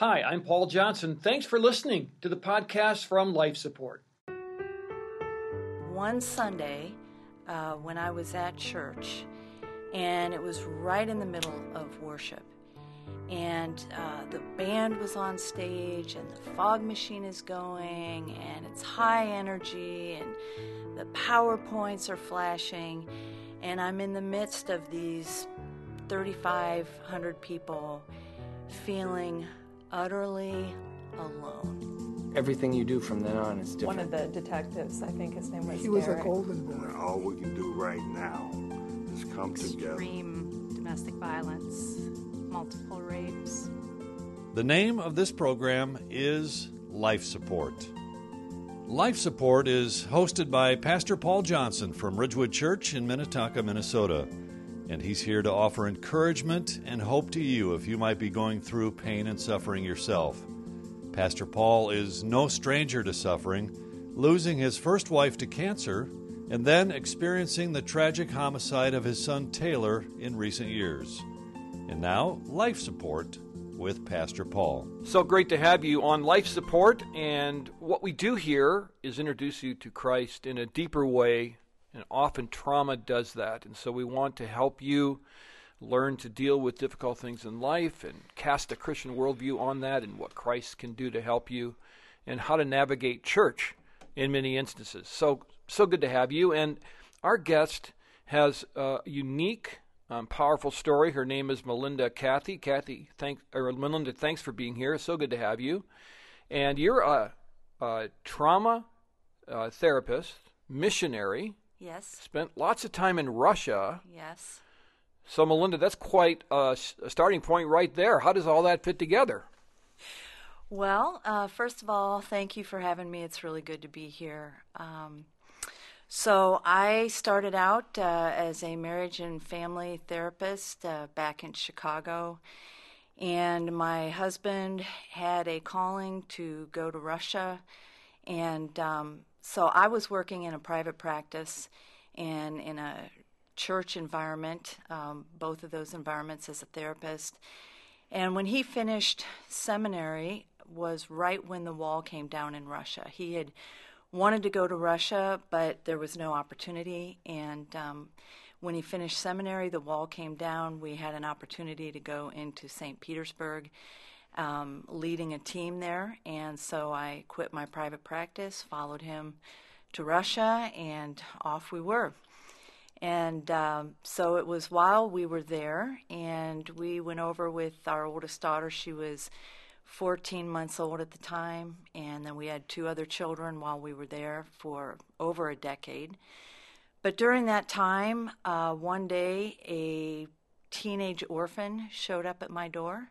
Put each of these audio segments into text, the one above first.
Hi, I'm Paul Johnson. Thanks for listening to the podcast from Life Support. One Sunday, uh, when I was at church, and it was right in the middle of worship. And uh, the band was on stage, and the fog machine is going, and it's high energy, and the PowerPoints are flashing, and I'm in the midst of these 3,500 people feeling utterly alone. Everything you do from then on is different. One of the detectives, I think his name was He was a golden boy. All we can do right now is come together. extreme domestic violence, multiple rapes. The name of this program is Life Support. Life Support is hosted by Pastor Paul Johnson from Ridgewood Church in Minnetonka, Minnesota. And he's here to offer encouragement and hope to you if you might be going through pain and suffering yourself. Pastor Paul is no stranger to suffering, losing his first wife to cancer and then experiencing the tragic homicide of his son Taylor in recent years. And now, Life Support with Pastor Paul. So great to have you on Life Support. And what we do here is introduce you to Christ in a deeper way. And often trauma does that. And so we want to help you learn to deal with difficult things in life and cast a Christian worldview on that and what Christ can do to help you and how to navigate church in many instances. So, so good to have you. And our guest has a unique, um, powerful story. Her name is Melinda Cathy. Kathy, thank, or Melinda, thanks for being here. So good to have you. And you're a, a trauma uh, therapist, missionary, Yes, spent lots of time in Russia. yes. So, Melinda, that's quite a starting point right there. How does all that fit together? Well, uh, first of all, thank you for having me. It's really good to be here. Um, so, I started out uh, as a marriage and family therapist uh, back in Chicago, and my husband had a calling to go to Russia, and um, so I was working in a private practice and in a church environment, um, both of those environments as a therapist. And when he finished seminary was right when the wall came down in Russia. He had wanted to go to Russia, but there was no opportunity. And um, when he finished seminary, the wall came down. We had an opportunity to go into St. Petersburg, um, leading a team there. And so I quit my private practice, followed him to Russia, and off we were. And um, so it was while we were there, and we went over with our oldest daughter. She was 14 months old at the time, and then we had two other children while we were there for over a decade. But during that time, uh, one day a teenage orphan showed up at my door,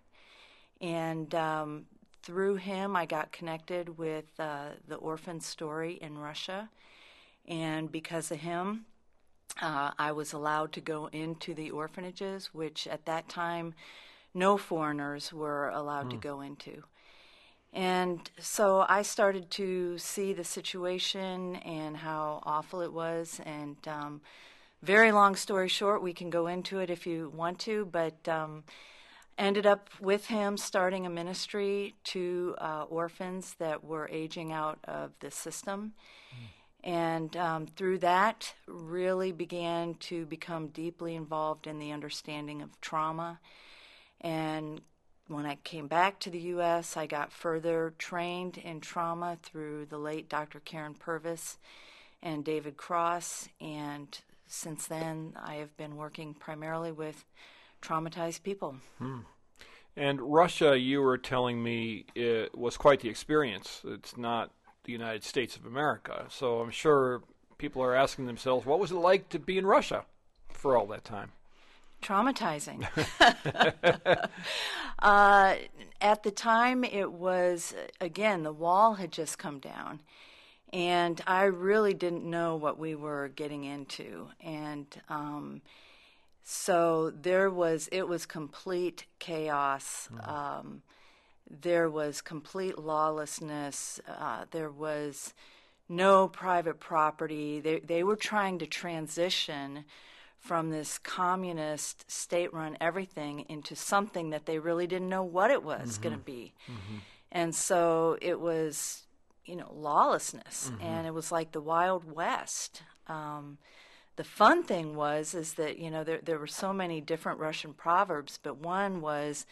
and um, through him, I got connected with uh, the orphan story in Russia. And because of him, uh, I was allowed to go into the orphanages, which at that time no foreigners were allowed to go into. And so I started to see the situation and how awful it was. And um, very long story short, we can go into it if you want to, but um, ended up with him starting a ministry to uh, orphans that were aging out of the system. And um, through that, really began to become deeply involved in the understanding of trauma. And when I came back to the U.S., I got further trained in trauma through the late Dr. Karyn Purvis and David Cross. And since then, I have been working primarily with traumatized people. And Russia, you were telling me, it was quite the experience. It's not the United States of America. So I'm sure people are asking themselves, what was it like to be in Russia for all that time? traumatizing. uh, at the time, it was, again, the wall had just come down. And I really didn't know what we were getting into. And um, so there was, it was complete chaos. Um, there was complete lawlessness. Uh, there was no private property. They, they were trying to transition from this communist state run everything into something that they really didn't know what it was going to be. And so it was, you know, lawlessness, and it was like the Wild West. Um, the fun thing was is that you know there there were so many different Russian proverbs, but one was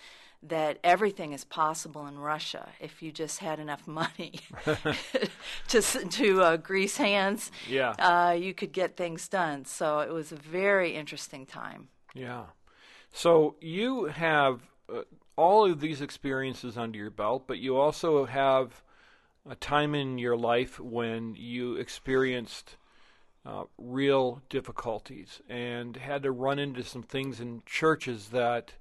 that everything is possible in Russia if you just had enough money to to uh, grease hands. Yeah. uh, you could get things done. So it was a very interesting time. Yeah. So you have uh, all of these experiences under your belt, but you also have a time in your life when you experienced uh, real difficulties and had to run into some things in churches that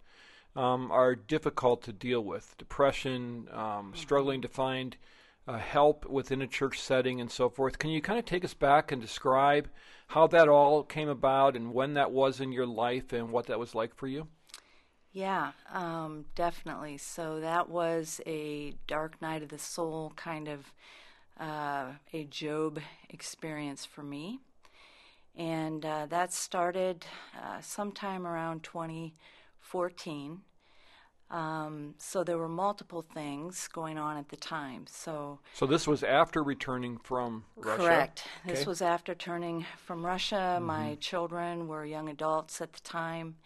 um, are difficult to deal with depression, um, struggling to find uh, help within a church setting, and so forth. Can you kind of take us back and describe how that all came about and when that was in your life and what that was like for you? Yeah, um, definitely. So that was a dark night of the soul kind of uh, a Job experience for me. And uh, that started uh, sometime around 2014. Um, so there were multiple things going on at the time. So So this was after returning from Russia. Correct. This was after turning from Russia. My children were young adults at the time.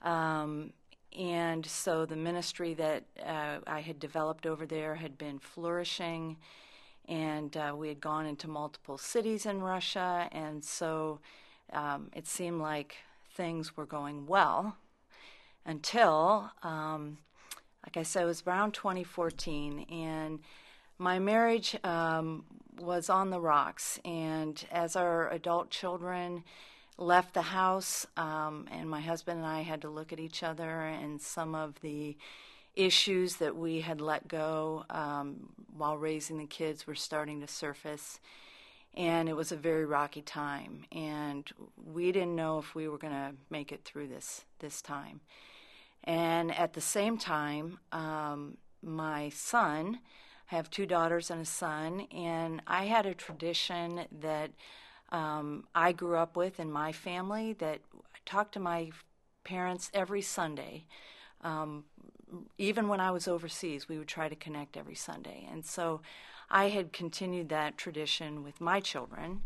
Um, and so the ministry that uh, I had developed over there had been flourishing. And uh, we had gone into multiple cities in Russia. And so um, it seemed like things were going well until, um, like I said, it was around 2014, and my marriage um, was on the rocks. And as our adult children left the house, um, and my husband and I had to look at each other and some of the issues that we had let go um, while raising the kids were starting to surface. And it was a very rocky time. And we didn't know if we were going to make it through this this time. And at the same time um, my son I have two daughters and a son and i had a tradition that um, i grew up with in my family that i talked to my parents every sunday um, even when I was overseas, we would try to connect every Sunday. And so I had continued that tradition with my children.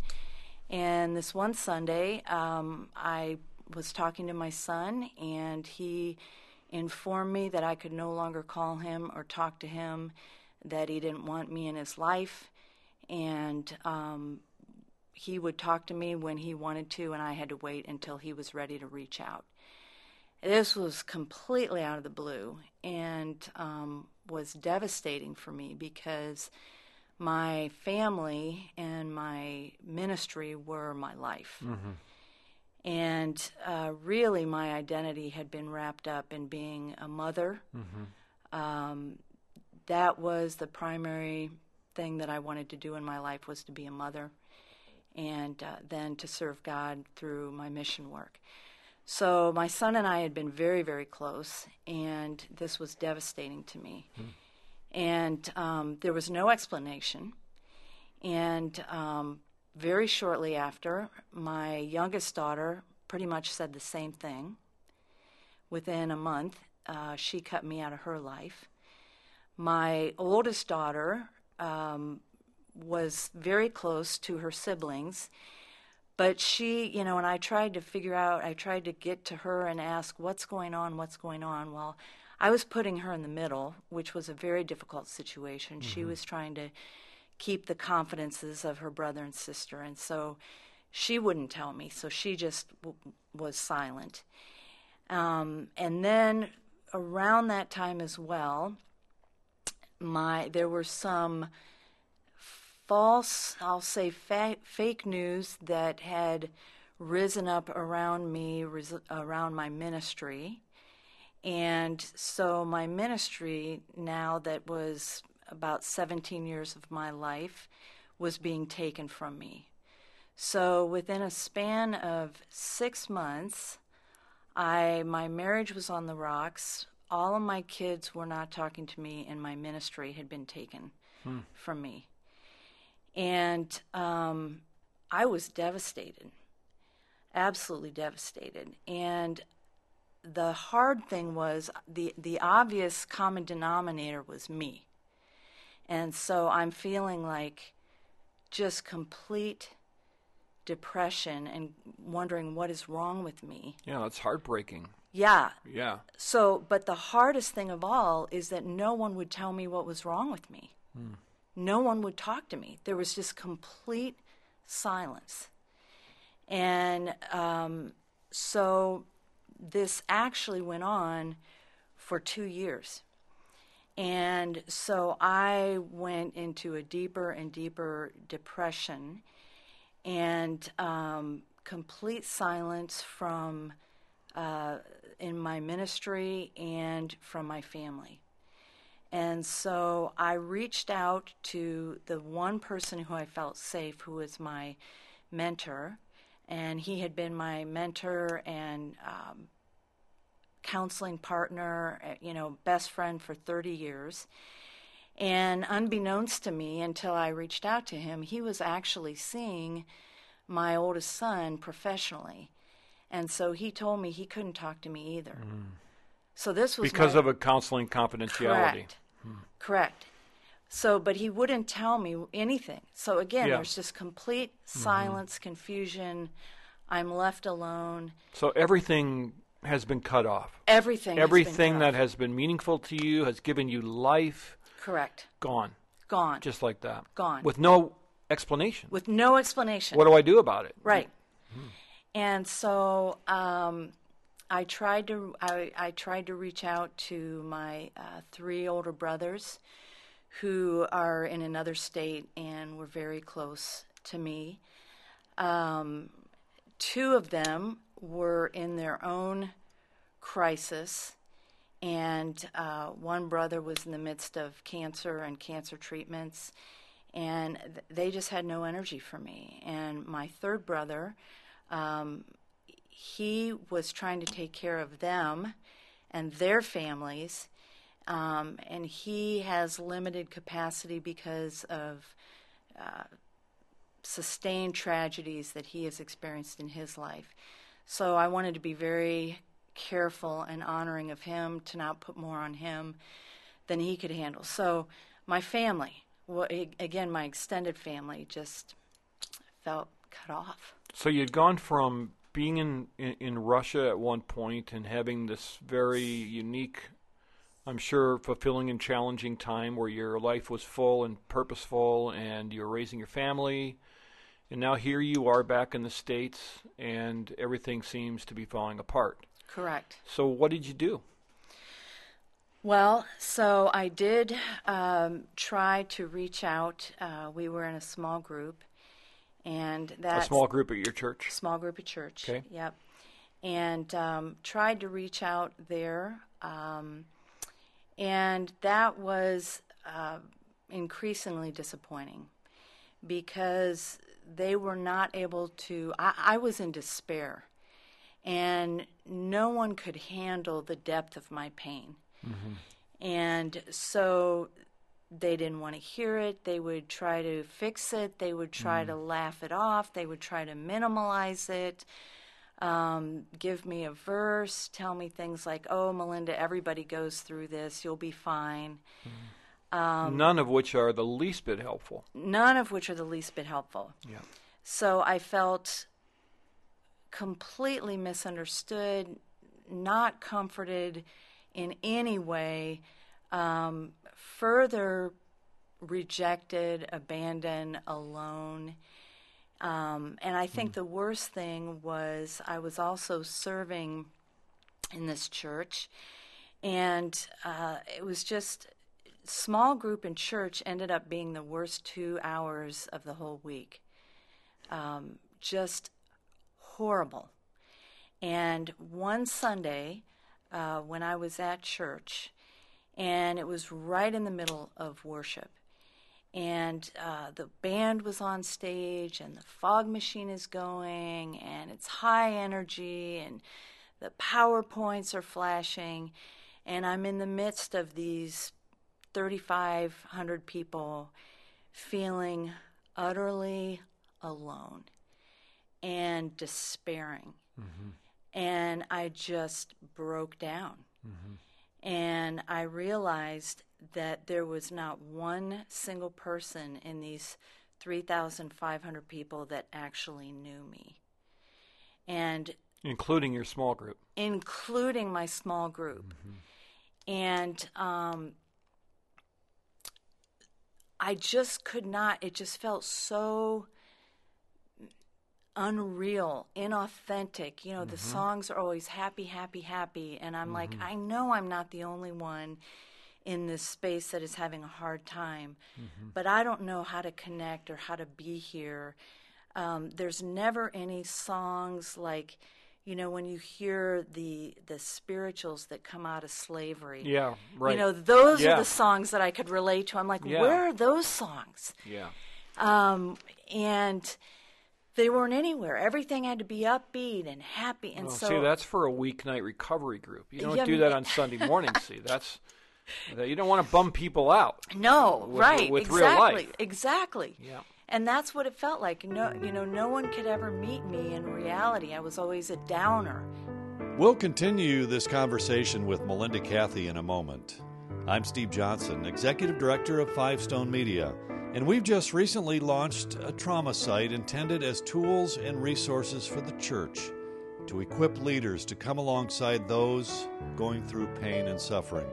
And this one Sunday, um, I was talking to my son, and he informed me that I could no longer call him or talk to him, that he didn't want me in his life, and um, he would talk to me when he wanted to, and I had to wait until he was ready to reach out this was completely out of the blue and um, was devastating for me because my family and my ministry were my life. And uh, really, my identity had been wrapped up in being a mother. Um, that was the primary thing that I wanted to do in my life was to be a mother, and uh, then to serve God through my mission work. So my son and I had been very, very close, and this was devastating to me. And um, there was no explanation. And um, very shortly after, my youngest daughter pretty much said the same thing. Within a month, uh, she cut me out of her life. My oldest daughter um, was very close to her siblings but she, you know, and I tried to figure out, I tried to get to her and ask, what's going on, what's going on? Well, I was putting her in the middle, which was a very difficult situation. She was trying to keep the confidences of her brother and sister, and so she wouldn't tell me, so she just w- was silent. Um, and then around that time as well, my there were some false, I'll say fa- fake news that had risen up around me, res- around my ministry. And so my ministry, now that was about 17 years of my life, was being taken from me. So within a span of six months, I my marriage was on the rocks. All of my kids were not talking to me, and my ministry had been taken hmm. from me and um, I was devastated. absolutely devastated. And the hard thing was the the obvious common denominator was me. And so I'm feeling like just complete depression and wondering what is wrong with me. Yeah, that's heartbreaking. Yeah. Yeah. So, but the hardest thing of all is that no one would tell me what was wrong with me. No one would talk to me. There was just complete silence. And um, so this actually went on for two years. And so I went into a deeper and deeper depression and um, complete silence from uh, in my ministry and from my family. And so I reached out to the one person who I felt safe, who was my mentor, and he had been my mentor and um, counseling partner, uh, you know, best friend for 30 years. And unbeknownst to me, until I reached out to him, he was actually seeing my oldest son professionally. And so he told me he couldn't talk to me either. So this was Because my- of a counseling confidentiality. Correct. Correct. So, but he wouldn't tell me anything. So again, Yeah. there's just complete silence, confusion. I'm left alone. So everything has been cut off. Everything. has Everything cut that off. has been meaningful to you, has given you life, correct, gone. gone, Just like that. Gone. With no explanation. with no explanation. what do I do about it? Right. And so um, I tried to I, I tried to reach out to my uh, three older brothers who are in another state and were very close to me. Um, two of them were in their own crisis, and uh, one brother was in the midst of cancer and cancer treatments, and th- they just had no energy for me. And my third brother, um, he was trying to take care of them and their families, um, and he has limited capacity because of uh, sustained tragedies that he has experienced in his life. So I wanted to be very careful and honoring of him to not put more on him than he could handle. So my family, well, again, my extended family, just felt cut off. So you'd gone from being in, in, in Russia at one point and having this very unique, I'm sure, fulfilling and challenging time where your life was full and purposeful and you're raising your family. And now here you are back in the States and everything seems to be falling apart. Correct. So what did you do? Well, so I did um, try to reach out. Uh, we were in a small group, and that A small group at your church? small group at church. Okay. Yep. And um, tried to reach out there, um, and that was uh, increasingly disappointing because they were not able to. I, I was in despair, and no one could handle the depth of my pain. And so they didn't want to hear it. They would try to fix it. They would try to laugh it off. They would try to minimalize it. Um, give me a verse, tell me things like, oh, Melinda, everybody goes through this. You'll be fine. Um, None of which are the least bit helpful. None of which are the least bit helpful. Yeah. So I felt completely misunderstood, not comforted in any way, um, further rejected, abandoned, alone. Um, and I think the worst thing was I was also serving in this church, and uh, it was just small group in church ended up being the worst two hours of the whole week. Um, just horrible. And one Sunday, uh, when I was at church, and it was right in the middle of worship, and uh, the band was on stage, and the fog machine is going, and it's high energy, and the PowerPoints are flashing, and I'm in the midst of these 3,500 people feeling utterly alone. and despairing. And I just broke down. And I realized that there was not one single person in these 3,500 people that actually knew me. And Including your small group. including my small group. And um, I just could not, it just felt so unreal, inauthentic. You know, the songs are always happy, happy, happy. And I'm like, I know I'm not the only one in this space that is having a hard time, but I don't know how to connect or how to be here. Um, there's never any songs like, you know, when you hear the the spirituals that come out of slavery. Yeah, right. You know, those Yeah. are the songs that I could relate to. I'm like, Yeah. where are those songs? Yeah. Um, and they weren't anywhere. Everything had to be upbeat and happy. And Well, so, see, that's for a weeknight recovery group. You don't Yeah, do that on Sunday morning. see, that's that- you don't want to bum people out. no, with- right, with real exactly, life. exactly. Yeah. And that's what it felt like. No, you know, no one could ever meet me in reality. I was always a downer. We'll continue this conversation with Melinda Cathy in a moment. I'm Steve Johnson, Executive Director of Five Stone Media, and we've just recently launched a trauma site intended as tools and resources for the church to equip leaders to come alongside those going through pain and suffering.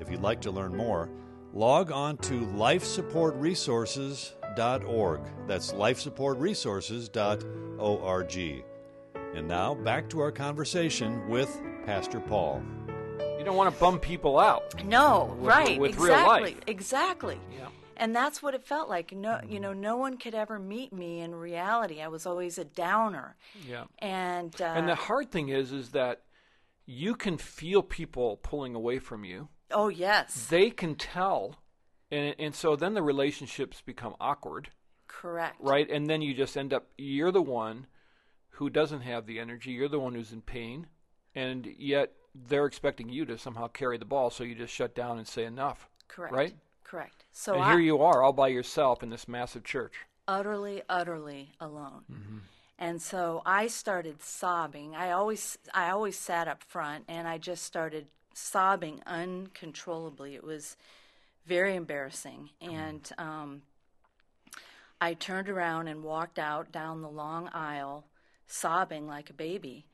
If you'd like to learn more, log on to lifesupportresources.org. That's lifesupportresources.org. And now back to our conversation with Pastor Paul. You don't want to bum people out. No, With- right, with real exactly, life. exactly. Yeah. And that's what it felt like. No, you know, no one could ever meet me in reality. I was always a downer. Yeah. And uh, And the hard thing is, is that you can feel people pulling away from you. oh yes, They can tell, and and so then the relationships become awkward, correct. right? And then you just end up you're the one who doesn't have the energy. You're the one who's in pain, and yet they're expecting you to somehow carry the ball. So you just shut down and say enough. Correct. Right. Correct. So and I, here you are, all by yourself in this massive church. utterly, utterly alone. Mm-hmm. And so I started sobbing. I always, I always sat up front, and I just started sobbing uncontrollably. It was very embarrassing, and um, I turned around and walked out down the long aisle, sobbing like a baby,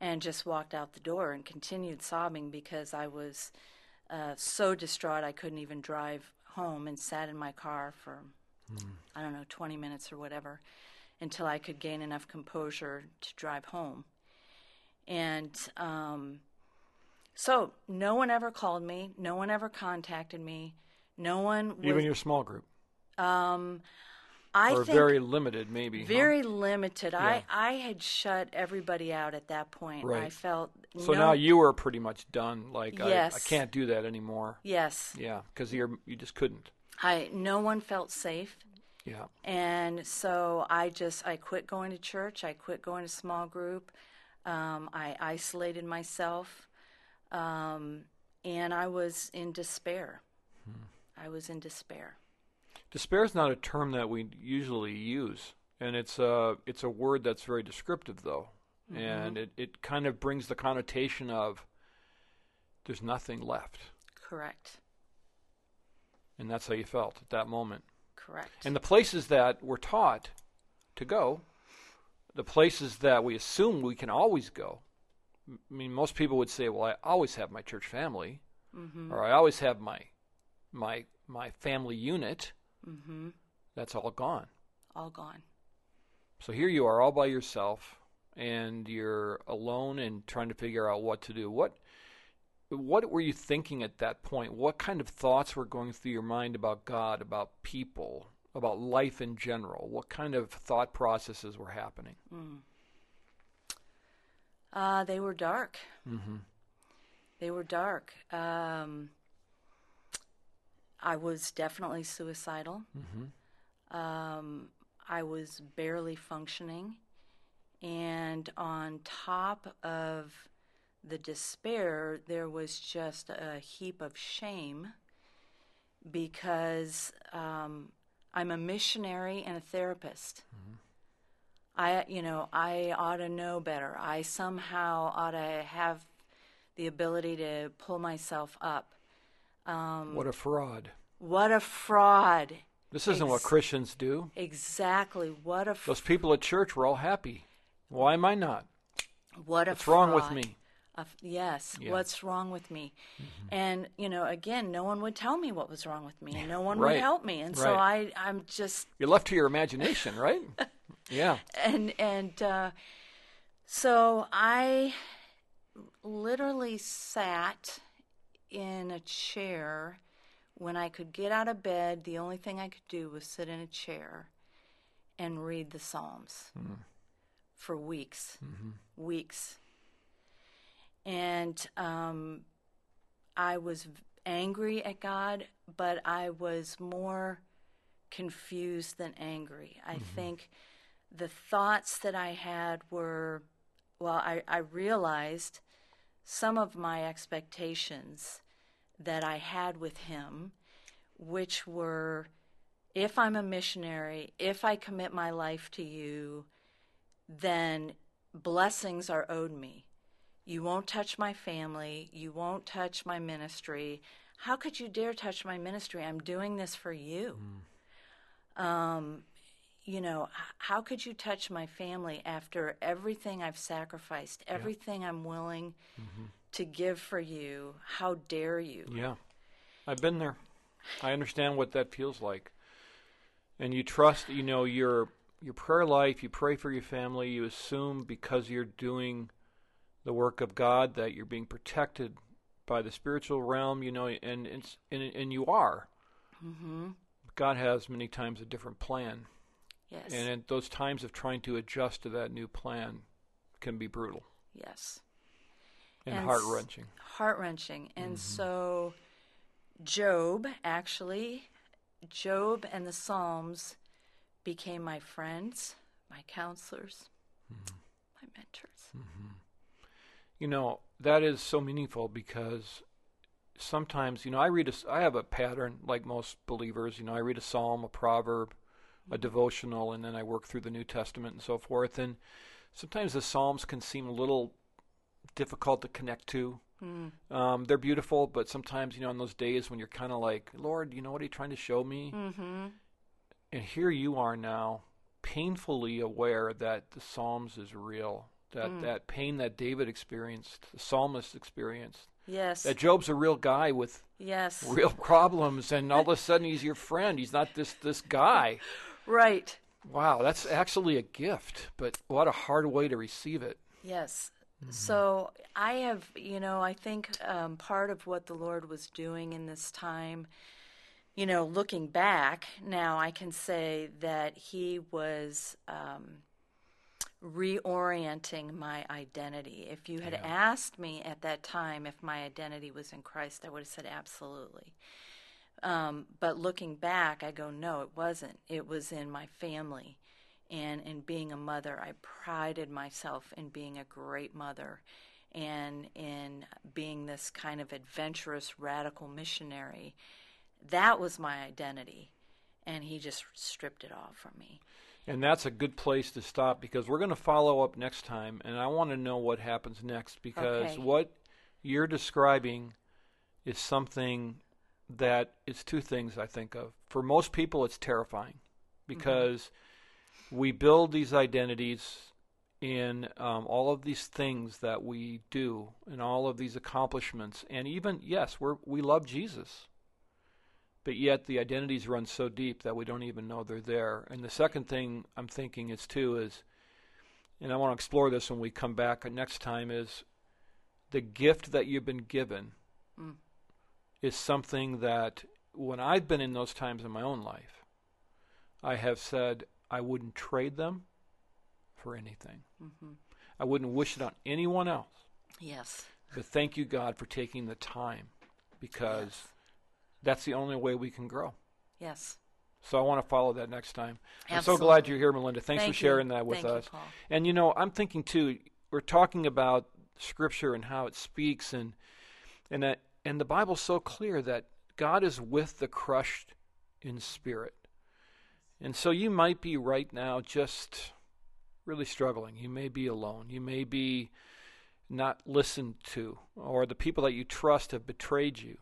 and just walked out the door and continued sobbing because I was uh, so distraught I couldn't even drive home and sat in my car for I don't know, 20 minutes or whatever, until I could gain enough composure to drive home. And um, so no one ever called me, no one ever contacted me, no one was. Even your small group, um, I or think very limited, maybe. huh? very limited. Yeah. I, I had shut everybody out at that point. Right. I felt So no, now you were pretty much done. Like I, I can't do that anymore. Yes, Yeah, because you're you just couldn't. I no one felt safe. Yeah. And so I just I quit going to church. I quit going to small group. Um, I isolated myself, um, and I was in despair. I was in despair. Despair is not a term that we usually use, and it's a it's a word that's very descriptive, though, mm-hmm. and it, it kind of brings the connotation of there's nothing left, Correct. and that's how you felt at that moment. Correct. And the places that we're taught to go, the places that we assume we can always go. I mean, most people would say, "Well, I always have my church family, mm-hmm. or I always have my my my family unit." Mm-hmm. That's all gone. All gone. So here you are all by yourself and you're alone and trying to figure out what to do. What what were you thinking at that point? What kind of thoughts were going through your mind about God, about people, about life in general? What kind of thought processes were happening? Uh, they were dark. Mm-hmm. They were dark. Um, I was definitely suicidal. Mm-hmm. Um, I was barely functioning. And on top of the despair, there was just a heap of shame because um, I'm a missionary and a therapist. I, you know, I ought to know better. I somehow ought to have the ability to pull myself up. Um, what a fraud. What a fraud. This isn't what Christians do. Exactly. What a f- Those people at church were all happy. Why am I not? what a What's wrong with me? F- yes, Yeah. what's wrong with me? And you know, again, no one would tell me what was wrong with me, no one Right. would help me, and so I, I'm just You're left to your imagination, right? yeah. and and uh, so I literally sat in a chair when I could get out of bed. The only thing I could do was sit in a chair and read the Psalms hmm. for weeks, mm-hmm. weeks, and um, I was angry at God, but I was more confused than angry. I mm-hmm. think the thoughts that I had were, well, I, I realized some of my expectations that I had with him, which were if I'm a missionary, if I commit my life to you, then blessings are owed me. You won't touch my family. You won't touch my ministry. How could you dare touch my ministry? I'm doing this for you. Um, you know, how could you touch my family after everything I've sacrificed, everything I'm willing to give for you? How dare you? Yeah. I've been there. I understand what that feels like. And you trust, you know, your your prayer life, you pray for your family, you assume because you're doing the work of God that you're being protected by the spiritual realm, you know, and it's and, and you are. Mm-hmm. God has many times a different plan. Yes. And at those times of trying to adjust to that new plan can be brutal yes. and, And heart wrenching. heart wrenching. And mm-hmm. so, Job actually, Job and the Psalms became my friends, my counselors, mm-hmm. my mentors. Mm-hmm. You know, that is so meaningful because sometimes, you know, I read a, I have a pattern like most believers, you know, I read a psalm, a proverb, a devotional, and then I work through the New Testament and so forth. And sometimes the psalms can seem a little difficult to connect to. Um, they're beautiful, but sometimes, you know, in those days when you're kind of like, Lord, you know, what are you trying to show me? Mm-hmm. And here you are now, painfully aware that the Psalms is real. That that pain that David experienced, the psalmist experienced, Yes. that Job's a real guy with yes. real problems, and all of a sudden he's your friend. He's not this this guy. Right. Wow, that's actually a gift, but what a hard way to receive it. Yes. So I have, you know, I think um, part of what the Lord was doing in this time, you know, looking back now, I can say that He was um, reorienting my identity. If you had asked me at that time if my identity was in Christ, I would have said absolutely. Um, but looking back, I go, no, it wasn't. It was in my family. And in being a mother, I prided myself in being a great mother and in being this kind of adventurous, radical missionary. That was my identity. And he just stripped it off from me. And that's a good place to stop because we're going to follow up next time, and I want to know what happens next because Okay. what you're describing is something that it's two things I think of. For most people, it's terrifying because we build these identities in um, all of these things that we do and all of these accomplishments, and even yes, we we love Jesus but yet the identities run so deep that we don't even know they're there. And the second thing I'm thinking is too is, and I want to explore this when we come back next time, is the gift that you've been given is something that when I've been in those times in my own life, I have said I wouldn't trade them for anything. Mm-hmm. I wouldn't wish it on anyone else. Yes. But thank you, God, for taking the time because that's the only way we can grow. Yes. So I want to follow that next time. I'm so glad you're here, Melinda. Thanks Thank for sharing you. that with Thank you, us. Paul. And you know, I'm thinking too. We're talking about Scripture and how it speaks, and and that and the Bible's so clear that God is with the crushed in spirit. And so you might be right now just really struggling. You may be alone. You may be not listened to, or the people that you trust have betrayed you.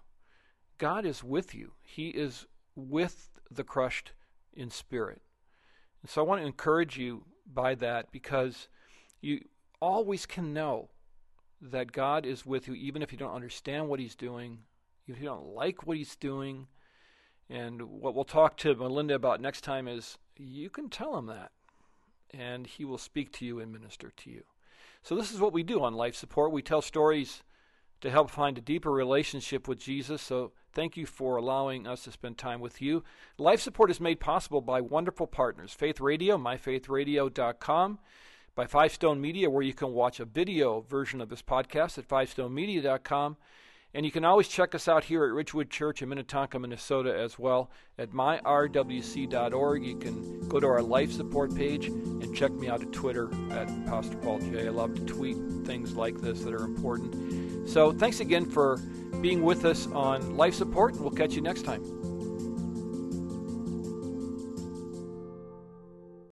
God is with you. He is with the crushed in spirit. And so I want to encourage you by that because you always can know that God is with you, even if you don't understand what He's doing, if you don't like what He's doing. And what we'll talk to Melinda about next time is you can tell Him that, and He will speak to you and minister to you. So, this is what we do on Life Support. We tell stories to help find a deeper relationship with Jesus. So, thank you for allowing us to spend time with you. Life Support is made possible by wonderful partners Faith Radio, myfaithradio.com by Five Stone Media, where you can watch a video version of this podcast at fivestonemedia.com. And you can always check us out here at Ridgewood Church in Minnetonka, Minnesota as well at myrwc.org. You can go to our life support page and check me out at Twitter at Pastor Paul J. I love to tweet things like this that are important. So thanks again for being with us on life support, and we'll catch you next time.